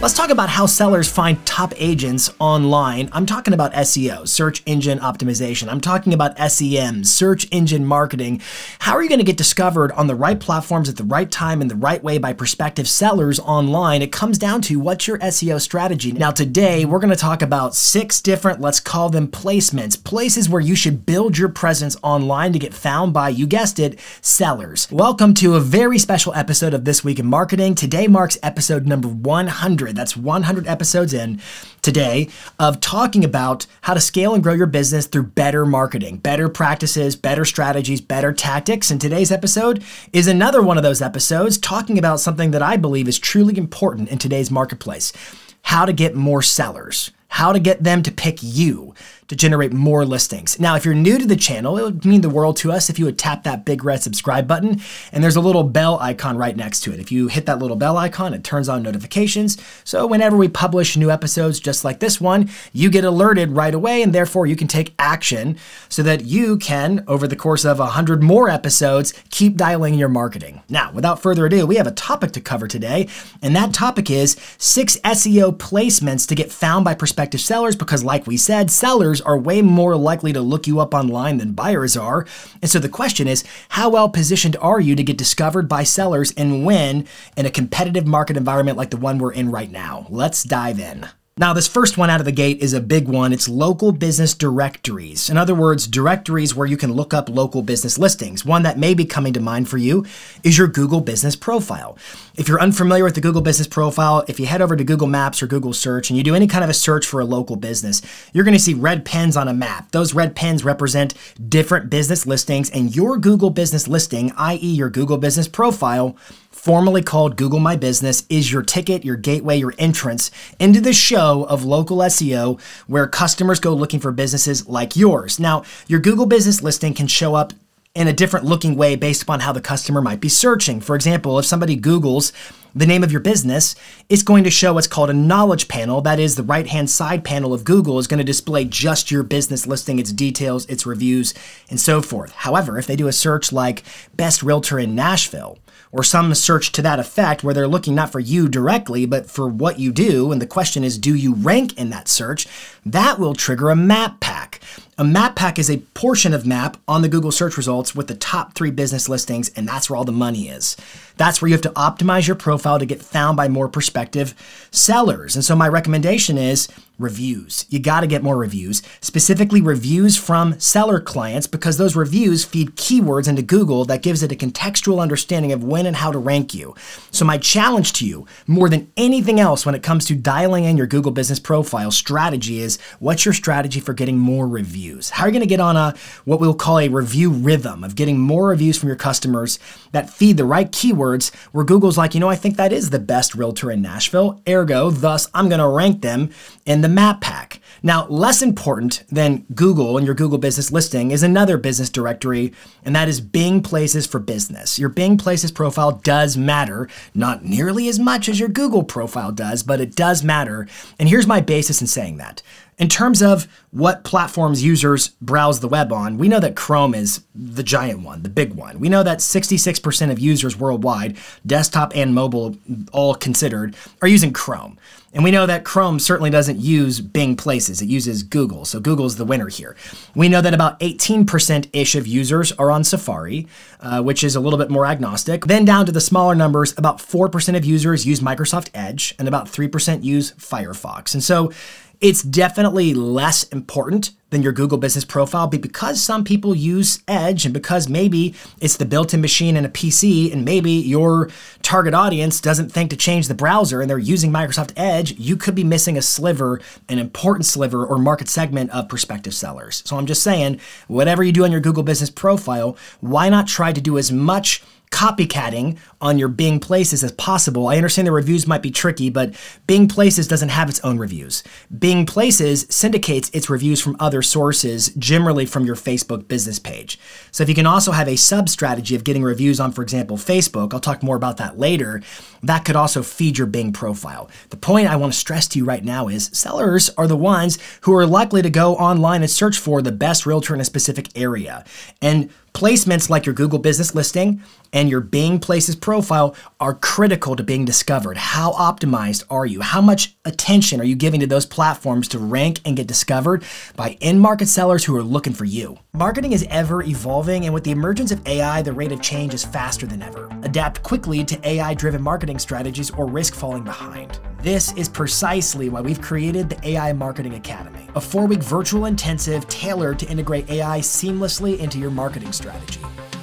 Let's talk about how sellers find top agents online. I'm talking about SEO, search engine optimization. I'm talking about SEM, search engine marketing. How are you going to get discovered on the right platforms at the right time in the right way by prospective sellers online? It comes down to what's your SEO strategy. Now, today we're going to talk about six different, let's call them placements, places where you should build your presence online to get found by, you guessed it, sellers. Welcome to a very special episode of This Week in Marketing. Today marks episode number 100. 100. That's 100 episodes in today of talking about how to scale and grow your business through better marketing, better practices, better strategies, better tactics. And today's episode is another one of those episodes talking about something that I believe is truly important in today's marketplace how to get more sellers, how to get them to pick you to generate more listings. Now, if you're new to the channel, it would mean the world to us if you would tap that big red subscribe button, and there's a little bell icon right next to it. If you hit that little bell icon, it turns on notifications. So whenever we publish new episodes just like this one, you get alerted right away, and therefore you can take action so that you can, over the course of 100 more episodes, keep dialing your marketing. Now, without further ado, we have a topic to cover today, and that topic is six SEO placements to get found by prospective sellers because, like we said, sellers are way more likely to look you up online than buyers are. And so the question is, how well positioned are you to get discovered by sellers and when in a competitive market environment like the one we're in right now? Let's dive in. Now, this first one out of the gate is a big one. It's local business directories. In other words, directories where you can look up local business listings. One that may be coming to mind for you is your Google Business Profile. If you're unfamiliar with the Google Business Profile, if you head over to Google Maps or Google Search and you do any kind of a search for a local business, you're going to see red pins on a map. Those red pins represent different business listings, and your Google Business listing, i.e., your Google Business Profile, formerly called Google My Business, is your ticket, your gateway, your entrance into the show of local SEO where customers go looking for businesses like yours. Now, your Google business listing can show up in a different looking way based upon how the customer might be searching. For example, if somebody Googles the name of your business, it's going to show what's called a knowledge panel. That is, the right hand side panel of Google is going to display just your business listing, its details, its reviews, and so forth. However, if they do a search like best realtor in Nashville, or some search to that effect where they're looking not for you directly, but for what you do, and the question is, do you rank in that search? That will trigger a map pack. A map pack is a portion of map on the Google search results with the top three business listings, and that's where all the money is. That's where you have to optimize your profile to get found by more prospective sellers. And so, my recommendation is reviews. You got to get more reviews, specifically reviews from seller clients, because those reviews feed keywords into Google that gives it a contextual understanding of when and how to rank you. So, my challenge to you, more than anything else, when it comes to dialing in your Google business profile strategy, is what's your strategy for getting more reviews? How are you going to get on a what we'll call a review rhythm of getting more reviews from your customers that feed the right keywords where Google's like, you know, I think that is the best realtor in Nashville. Ergo, thus I'm going to rank them in the map pack. Now, less important than Google and your Google business listing is another business directory, and that is Bing Places for Business. Your Bing Places profile does matter, not nearly as much as your Google profile does, but it does matter. And here's my basis in saying that. In terms of what platforms users browse the web on, we know that Chrome is the giant one, the big one. We know that 66% of users worldwide, desktop and mobile all considered, are using Chrome. And we know that Chrome certainly doesn't use Bing Places, it uses Google. So Google's the winner here. We know that about 18% ish of users are on Safari, uh, which is a little bit more agnostic. Then down to the smaller numbers, about 4% of users use Microsoft Edge, and about 3% use Firefox. And so it's definitely less important than your Google business profile, but because some people use Edge and because maybe it's the built in machine in a PC and maybe your target audience doesn't think to change the browser and they're using Microsoft Edge, you could be missing a sliver, an important sliver or market segment of prospective sellers. So I'm just saying, whatever you do on your Google business profile, why not try to do as much copycatting on your Bing Places as possible. I understand the reviews might be tricky, but Bing Places doesn't have its own reviews. Bing Places syndicates its reviews from other sources, generally from your Facebook business page. So if you can also have a sub strategy of getting reviews on, for example, Facebook, I'll talk more about that later, that could also feed your Bing profile. The point I want to stress to you right now is sellers are the ones who are likely to go online and search for the best realtor in a specific area. And Placements like your Google business listing and your Bing Places profile are critical to being discovered. How optimized are you? How much attention are you giving to those platforms to rank and get discovered by in market sellers who are looking for you? Marketing is ever evolving, and with the emergence of AI, the rate of change is faster than ever. Adapt quickly to AI driven marketing strategies or risk falling behind. This is precisely why we've created the AI Marketing Academy, a four week virtual intensive tailored to integrate AI seamlessly into your marketing strategy.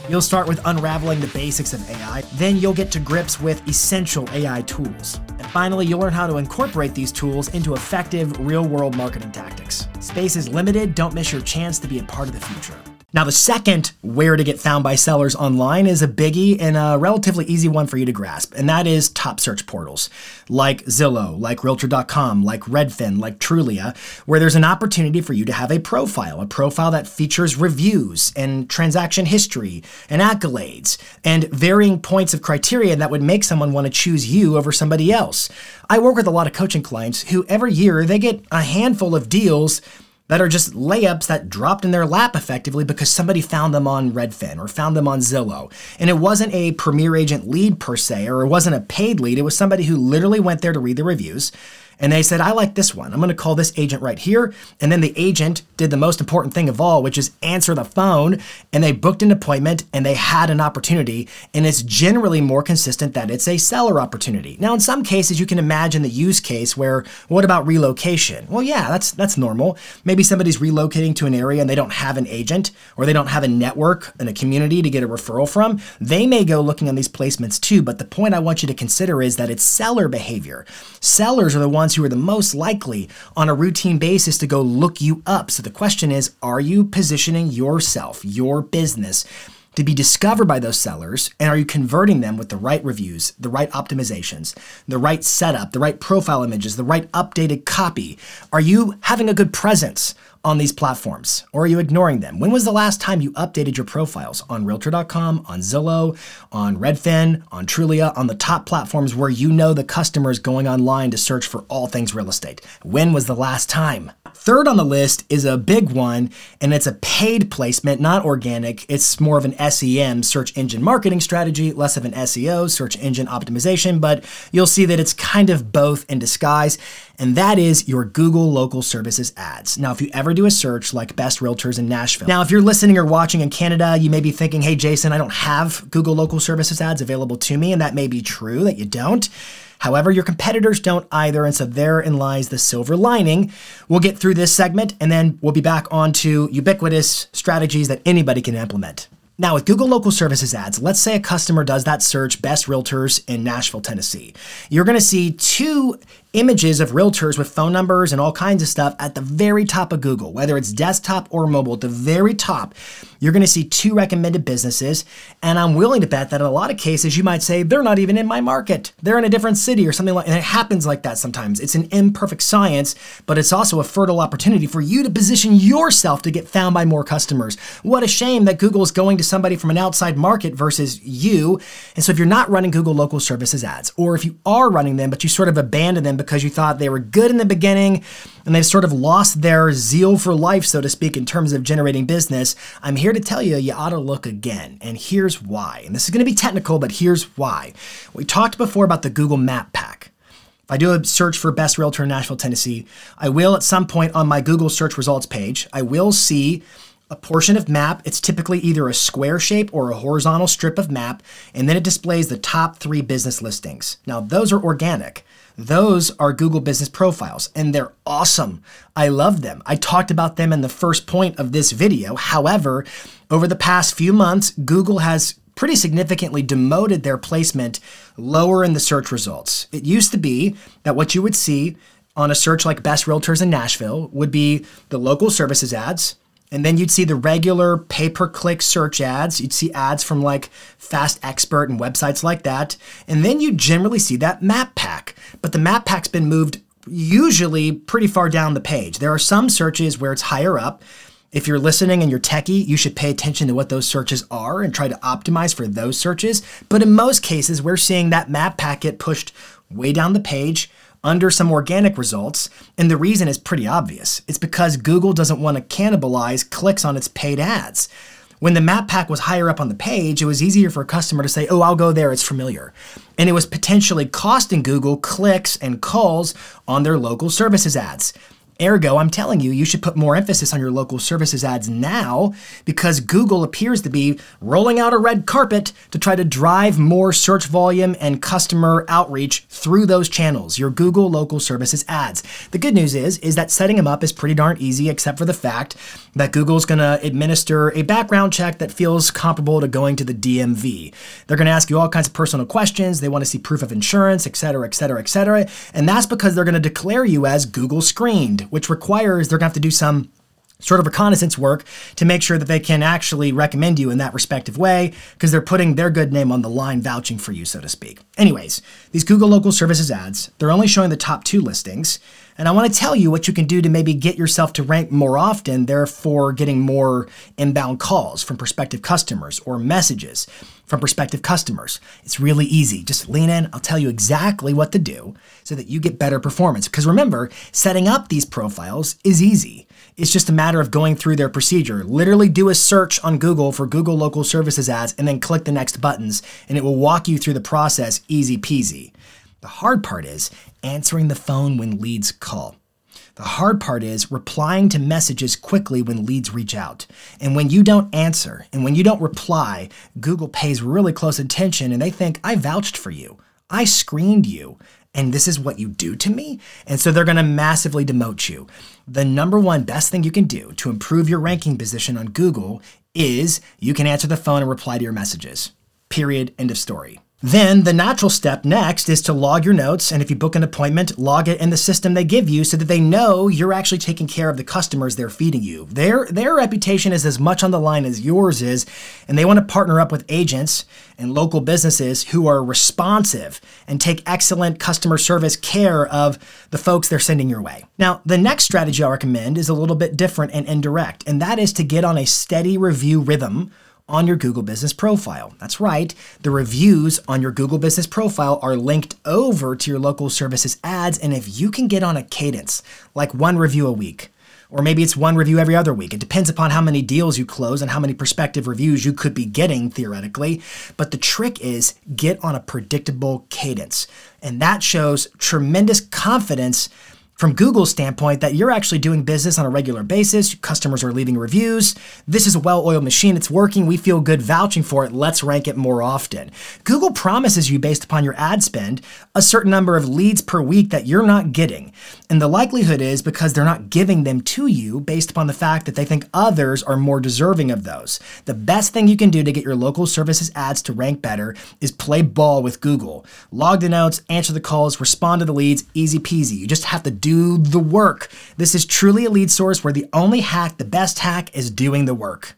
You'll start with unraveling the basics of AI, then you'll get to grips with essential AI tools. And finally, you'll learn how to incorporate these tools into effective real world marketing tactics. Space is limited, don't miss your chance to be a part of the future. Now, the second where to get found by sellers online is a biggie and a relatively easy one for you to grasp, and that is top search portals like Zillow, like Realtor.com, like Redfin, like Trulia, where there's an opportunity for you to have a profile, a profile that features reviews and transaction history and accolades and varying points of criteria that would make someone want to choose you over somebody else. I work with a lot of coaching clients who every year they get a handful of deals that are just layups that dropped in their lap effectively because somebody found them on Redfin or found them on Zillow. And it wasn't a Premier Agent lead per se, or it wasn't a paid lead. It was somebody who literally went there to read the reviews and they said, I like this one. I'm going to call this agent right here. And then the agent did the most important thing of all, which is answer the phone. And they booked an appointment and they had an opportunity. And it's generally more consistent that it's a seller opportunity. Now, in some cases, you can imagine the use case where, what about relocation? Well, yeah, that's that's normal. Maybe somebody's relocating to an area and they don't have an agent or they don't have a network and a community to get a referral from. They may go looking on these placements too. But the point I want you to consider is that it's seller behavior. Sellers are the ones ones who are the most likely on a routine basis to go look you up. So the question is are you positioning yourself, your business, to be discovered by those sellers? And are you converting them with the right reviews, the right optimizations, the right setup, the right profile images, the right updated copy? Are you having a good presence on these platforms? Or are you ignoring them? When was the last time you updated your profiles on Realtor.com, on Zillow, on Redfin, on Trulia, on the top platforms where you know the customer is going online to search for all things real estate? When was the last time? Third on the list is a big one, and it's a paid placement, not organic. It's more of an SEM, search engine marketing strategy, less of an SEO, search engine optimization, but you'll see that it's kind of both in disguise, and that is your Google local services ads. Now, if you ever do a search like best realtors in Nashville, now if you're listening or watching in Canada, you may be thinking, hey, Jason, I don't have Google local services ads available to me, and that may be true that you don't. However, your competitors don't either, and so therein lies the silver lining. We'll get through this segment and then we'll be back on to ubiquitous strategies that anybody can implement. Now, with Google Local Services ads, let's say a customer does that search best realtors in Nashville, Tennessee. You're going to see two images of realtors with phone numbers and all kinds of stuff at the very top of Google, whether it's desktop or mobile, at the very top, you're going to see two recommended businesses. And I'm willing to bet that in a lot of cases, you might say, they're not even in my market. They're in a different city or something like that. And it happens like that sometimes. It's an imperfect science, but it's also a fertile opportunity for you to position yourself to get found by more customers. What a shame that Google is going to somebody from an outside market versus you. And so if you're not running Google local services ads, or if you are running them, but you sort of abandon them because you thought they were good in the beginning and they've sort of lost their zeal for life, so to speak, in terms of generating business, I'm here to tell you you ought to look again. And here's why. And this is going to be technical, but here's why. We talked before about the Google Map Pack. If I do a search for best realtor in Nashville, Tennessee, I will at some point on my Google search results page, I will see a portion of map. It's typically either a square shape or a horizontal strip of map, and then it displays the top three business listings. Now, those are organic. Those are Google business profiles and they're awesome. I love them. I talked about them in the first point of this video. However, over the past few months, Google has pretty significantly demoted their placement lower in the search results. It used to be that what you would see on a search like Best Realtors in Nashville would be the local services ads, and then you'd see the regular pay per click search ads. You'd see ads from like Fast Expert and websites like that. And then you generally see that map pack. But the map pack's been moved usually pretty far down the page. There are some searches where it's higher up. If you're listening and you're techie, you should pay attention to what those searches are and try to optimize for those searches. But in most cases, we're seeing that map packet pushed way down the page under some organic results, and the reason is pretty obvious. It's because Google doesn't want to cannibalize clicks on its paid ads. when the map pack was higher up on the page, it was easier for a customer to say, oh, I'll go there, it's familiar. And it was potentially costing Google clicks and calls on their local services ads. Ergo, I'm telling you, you should put more emphasis on your local services ads now because Google appears to be rolling out a red carpet to try to drive more search volume and customer outreach through those channels, your Google local services ads. The good news is is that setting them up is pretty darn easy except for the fact that Google's going to administer a background check that feels comparable to going to the DMV. They're going to ask you all kinds of personal questions, they want to see proof of insurance, et cetera, et cetera, et cetera, and that's because they're going to declare you as Google screened which requires they're going to have to do some sort of reconnaissance work to make sure that they can actually recommend you in that respective way because they're putting their good name on the line vouching for you so to speak. Anyways, these Google local services ads, they're only showing the top 2 listings and I want to tell you what you can do to maybe get yourself to rank more often, therefore getting more inbound calls from prospective customers or messages from prospective customers. It's really easy. Just lean in. I'll tell you exactly what to do so that you get better performance. Because remember, setting up these profiles is easy. It's just a matter of going through their procedure. Literally do a search on Google for Google local services ads and then click the next buttons, and it will walk you through the process easy peasy. The hard part is answering the phone when leads call. The hard part is replying to messages quickly when leads reach out. And when you don't answer and when you don't reply, Google pays really close attention and they think, I vouched for you. I screened you. And this is what you do to me? And so they're going to massively demote you. The number one best thing you can do to improve your ranking position on Google is you can answer the phone and reply to your messages. Period. End of story. Then the natural step next is to log your notes, and if you book an appointment, log it in the system they give you so that they know you're actually taking care of the customers they're feeding you. Their their reputation is as much on the line as yours is, and they want to partner up with agents and local businesses who are responsive and take excellent customer service care of the folks they're sending your way. Now, the next strategy I recommend is a little bit different and indirect, and that is to get on a steady review rhythm on your Google Business Profile. That's right, the reviews on your Google Business Profile are linked over to your local services ads, and if you can get on a cadence, like one review a week, or maybe it's one review every other week. It depends upon how many deals you close and how many prospective reviews you could be getting theoretically. But the trick is get on a predictable cadence. And that shows tremendous confidence from Google's standpoint that you're actually doing business on a regular basis, customers are leaving reviews. This is a well oiled machine, it's working, we feel good vouching for it, let's rank it more often. Google promises you, based upon your ad spend, a certain number of leads per week that you're not getting. And the likelihood is because they're not giving them to you based upon the fact that they think others are more deserving of those. The best thing you can do to get your local services ads to rank better is play ball with Google. Log the notes, answer the calls, respond to the leads, easy peasy. You just have to do the work. This is truly a lead source where the only hack, the best hack, is doing the work.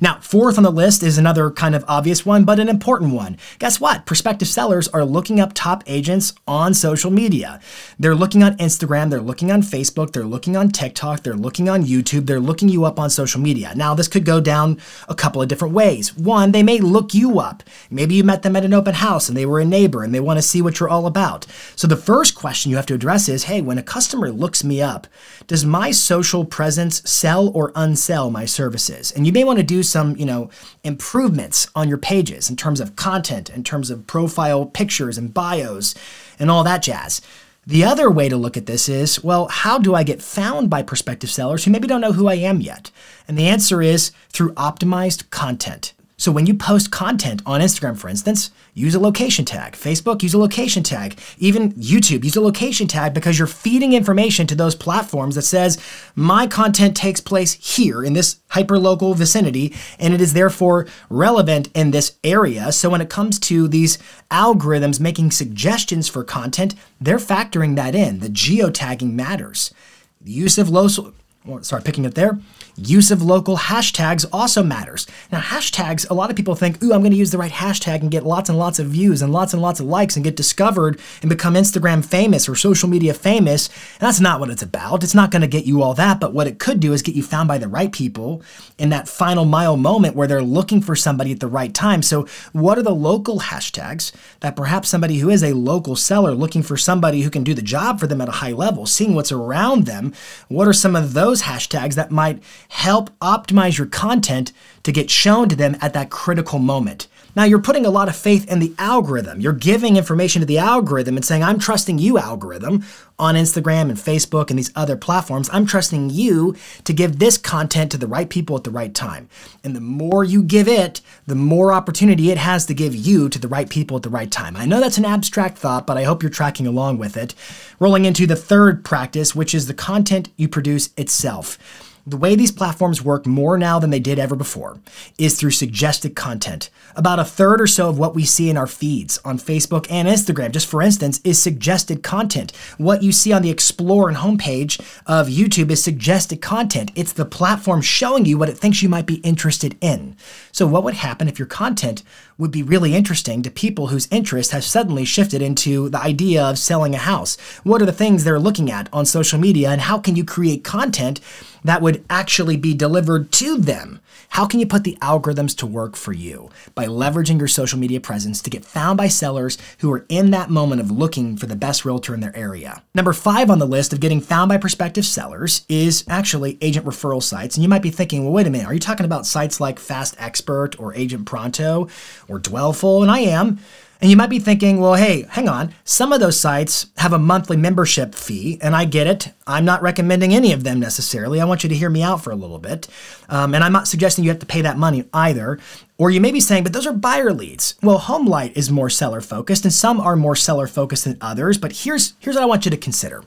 Now, fourth on the list is another kind of obvious one, but an important one. Guess what? Prospective sellers are looking up top agents on social media. They're looking on Instagram, they're looking on Facebook, they're looking on TikTok, they're looking on YouTube, they're looking you up on social media. Now, this could go down a couple of different ways. One, they may look you up. Maybe you met them at an open house and they were a neighbor and they want to see what you're all about. So, the first question you have to address is hey, when a customer looks me up, does my social presence sell or unsell my services? And you may want to do some, you know, improvements on your pages in terms of content, in terms of profile pictures and bios and all that jazz. The other way to look at this is, well, how do I get found by prospective sellers who maybe don't know who I am yet? And the answer is through optimized content. So when you post content on Instagram, for instance, use a location tag. Facebook, use a location tag. Even YouTube, use a location tag because you're feeding information to those platforms that says, my content takes place here in this hyperlocal vicinity, and it is therefore relevant in this area. So when it comes to these algorithms making suggestions for content, they're factoring that in. The geotagging matters. The use of local, sorry, picking it there. Use of local hashtags also matters. Now, hashtags, a lot of people think, ooh, I'm going to use the right hashtag and get lots and lots of views and lots and lots of likes and get discovered and become Instagram famous or social media famous. And that's not what it's about. It's not going to get you all that, but what it could do is get you found by the right people in that final mile moment where they're looking for somebody at the right time. So, what are the local hashtags that perhaps somebody who is a local seller looking for somebody who can do the job for them at a high level, seeing what's around them, what are some of those? hashtags that might help optimize your content to get shown to them at that critical moment. Now, you're putting a lot of faith in the algorithm. You're giving information to the algorithm and saying, I'm trusting you, algorithm, on Instagram and Facebook and these other platforms. I'm trusting you to give this content to the right people at the right time. And the more you give it, the more opportunity it has to give you to the right people at the right time. I know that's an abstract thought, but I hope you're tracking along with it. Rolling into the third practice, which is the content you produce itself. The way these platforms work more now than they did ever before is through suggested content. About a third or so of what we see in our feeds on Facebook and Instagram, just for instance, is suggested content. What you see on the Explore and homepage of YouTube is suggested content. It's the platform showing you what it thinks you might be interested in. So, what would happen if your content would be really interesting to people whose interest has suddenly shifted into the idea of selling a house? What are the things they're looking at on social media, and how can you create content that would actually be delivered to them? How can you put the algorithms to work for you? By leveraging your social media presence to get found by sellers who are in that moment of looking for the best realtor in their area. Number five on the list of getting found by prospective sellers is actually agent referral sites. And you might be thinking, well, wait a minute, are you talking about sites like Fast Expert or Agent Pronto or Dwellful? And I am. And you might be thinking, well, hey, hang on. Some of those sites have a monthly membership fee, and I get it. I'm not recommending any of them necessarily. I want you to hear me out for a little bit. Um, and I'm not suggesting you have to pay that money either. Or you may be saying, but those are buyer leads. Well, HomeLight is more seller focused, and some are more seller focused than others. But here's, here's what I want you to consider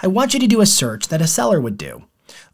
I want you to do a search that a seller would do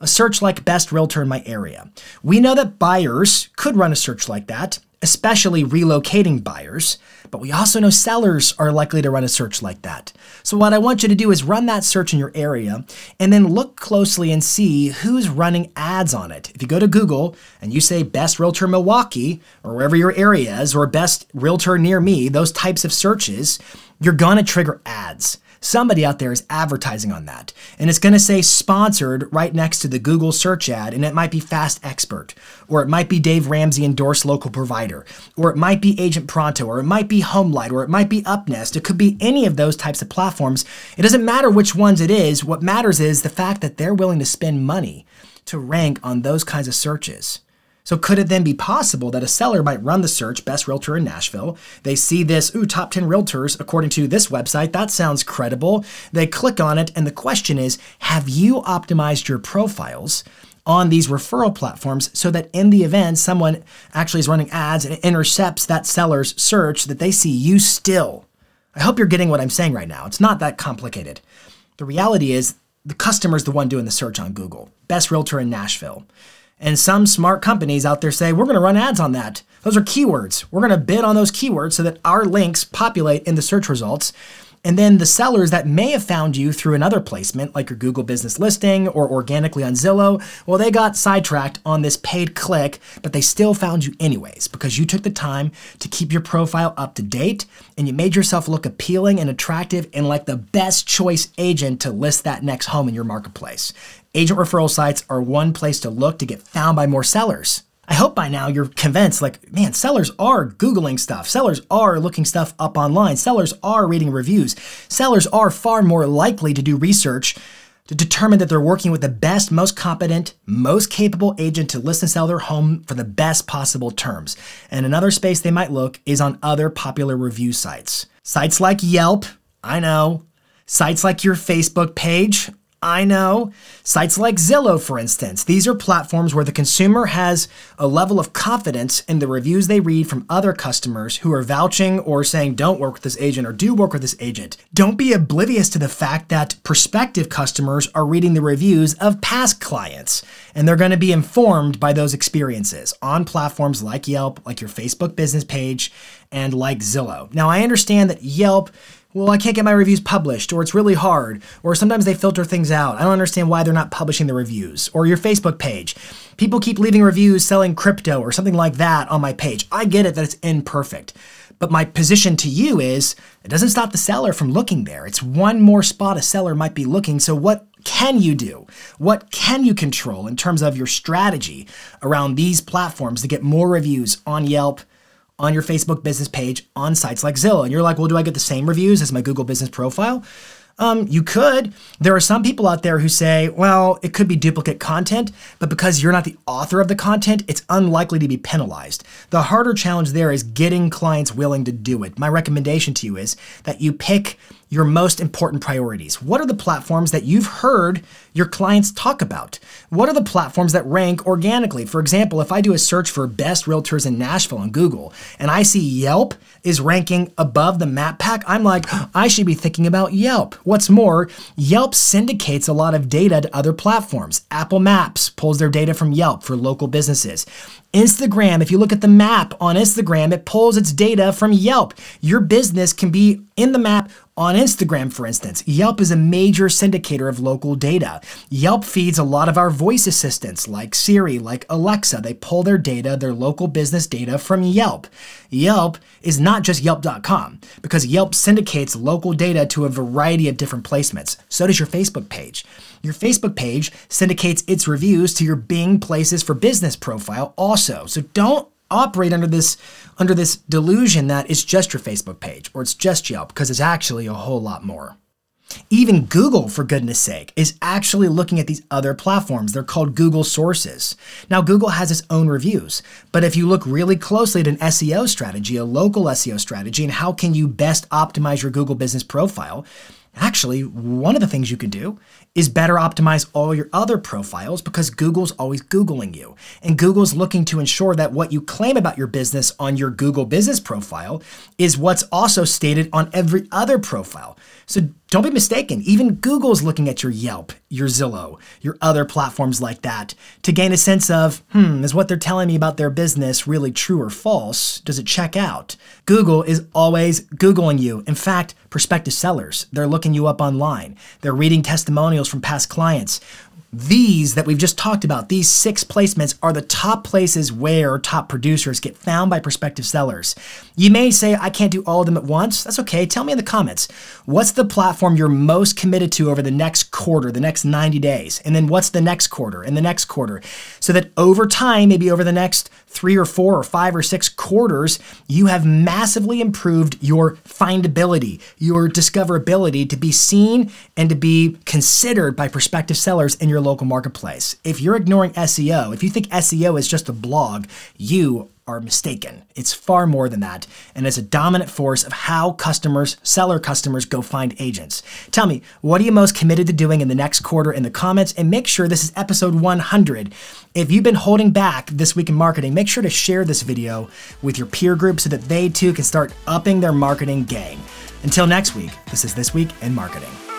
a search like best realtor in my area. We know that buyers could run a search like that, especially relocating buyers, but we also know sellers are likely to run a search like that. So, what I want you to do is run that search in your area and then look closely and see who's running ads on it. If you go to Google and you say best realtor Milwaukee or wherever your area is, or best realtor near me, those types of searches, you're gonna trigger ads. Somebody out there is advertising on that. And it's going to say sponsored right next to the Google search ad, and it might be Fast Expert, or it might be Dave Ramsey endorsed local provider, or it might be Agent Pronto, or it might be HomeLight, or it might be UpNest. It could be any of those types of platforms. It doesn't matter which ones it is. What matters is the fact that they're willing to spend money to rank on those kinds of searches. So could it then be possible that a seller might run the search best realtor in Nashville? They see this, ooh, top 10 realtors according to this website. That sounds credible. They click on it and the question is, have you optimized your profiles? on these referral platforms so that in the event someone actually is running ads and intercepts that seller's search that they see you still. I hope you're getting what I'm saying right now. It's not that complicated. The reality is the customer's the one doing the search on Google. Best realtor in Nashville. And some smart companies out there say, we're going to run ads on that. Those are keywords. We're going to bid on those keywords so that our links populate in the search results. And then the sellers that may have found you through another placement, like your Google business listing or organically on Zillow, well, they got sidetracked on this paid click, but they still found you anyways because you took the time to keep your profile up to date and you made yourself look appealing and attractive and like the best choice agent to list that next home in your marketplace. Agent referral sites are one place to look to get found by more sellers. I hope by now you're convinced like, man, sellers are Googling stuff. Sellers are looking stuff up online. Sellers are reading reviews. Sellers are far more likely to do research to determine that they're working with the best, most competent, most capable agent to list and sell their home for the best possible terms. And another space they might look is on other popular review sites. Sites like Yelp, I know. Sites like your Facebook page, I know. Sites like Zillow, for instance, these are platforms where the consumer has a level of confidence in the reviews they read from other customers who are vouching or saying, don't work with this agent or do work with this agent. Don't be oblivious to the fact that prospective customers are reading the reviews of past clients, and they're going to be informed by those experiences on platforms like Yelp, like your Facebook business page, and like Zillow. Now, I understand that Yelp well, I can't get my reviews published, or it's really hard, or sometimes they filter things out. I don't understand why they're not publishing the reviews. Or your Facebook page. People keep leaving reviews selling crypto or something like that on my page. I get it that it's imperfect. But my position to you is it doesn't stop the seller from looking there. It's one more spot a seller might be looking. So, what can you do? What can you control in terms of your strategy around these platforms to get more reviews on Yelp, on your Facebook business page on sites like Zillow. And you're like, well, do I get the same reviews as my Google business profile? Um, you could. There are some people out there who say, well, it could be duplicate content, but because you're not the author of the content, it's unlikely to be penalized. The harder challenge there is getting clients willing to do it. My recommendation to you is that you pick your most important priorities. What are the platforms that you've heard your clients talk about? What are the platforms that rank organically? For example, if I do a search for best realtors in Nashville on Google and I see Yelp is ranking above the map pack, I'm like, I should be thinking about Yelp. What's more, Yelp syndicates a lot of data to other platforms. Apple Maps pulls their data from Yelp for local businesses. Instagram, if you look at the map on Instagram, it pulls its data from Yelp. Your business can be in the map on Instagram, for instance. Yelp is a major syndicator of local data. Yelp feeds a lot of our voice assistants like Siri, like Alexa. They pull their data, their local business data from Yelp. Yelp is not just Yelp.com because Yelp syndicates local data to a variety of different placements. So does your Facebook page. Your Facebook page syndicates its reviews to your Bing Places for Business profile also. So don't operate under this under this delusion that it's just your Facebook page or it's just Yelp because it's actually a whole lot more. Even Google, for goodness sake, is actually looking at these other platforms. They're called Google sources. Now, Google has its own reviews, but if you look really closely at an SEO strategy, a local SEO strategy, and how can you best optimize your Google business profile, Actually, one of the things you could do is better optimize all your other profiles because Google's always Googling you. And Google's looking to ensure that what you claim about your business on your Google business profile is what's also stated on every other profile. So don't be mistaken, even Google's looking at your Yelp, your Zillow, your other platforms like that to gain a sense of, hmm, is what they're telling me about their business really true or false? Does it check out? Google is always Googling you. In fact, prospective sellers, they're looking you up online. They're reading testimonials from past clients. These that we've just talked about, these six placements are the top places where top producers get found by prospective sellers. You may say, I can't do all of them at once. That's okay. Tell me in the comments. What's the platform you're most committed to over the next quarter, the next 90 days? And then what's the next quarter and the next quarter? So that over time, maybe over the next three or four or five or six quarters, you have massively improved your findability, your discoverability to be seen and to be considered by prospective sellers in your local marketplace. If you're ignoring SEO, if you think SEO is just a blog, you are mistaken. It's far more than that, and it's a dominant force of how customers, seller customers, go find agents. Tell me, what are you most committed to doing in the next quarter in the comments? And make sure this is episode 100. If you've been holding back this week in marketing, make sure to share this video with your peer group so that they too can start upping their marketing game. Until next week, this is This Week in Marketing.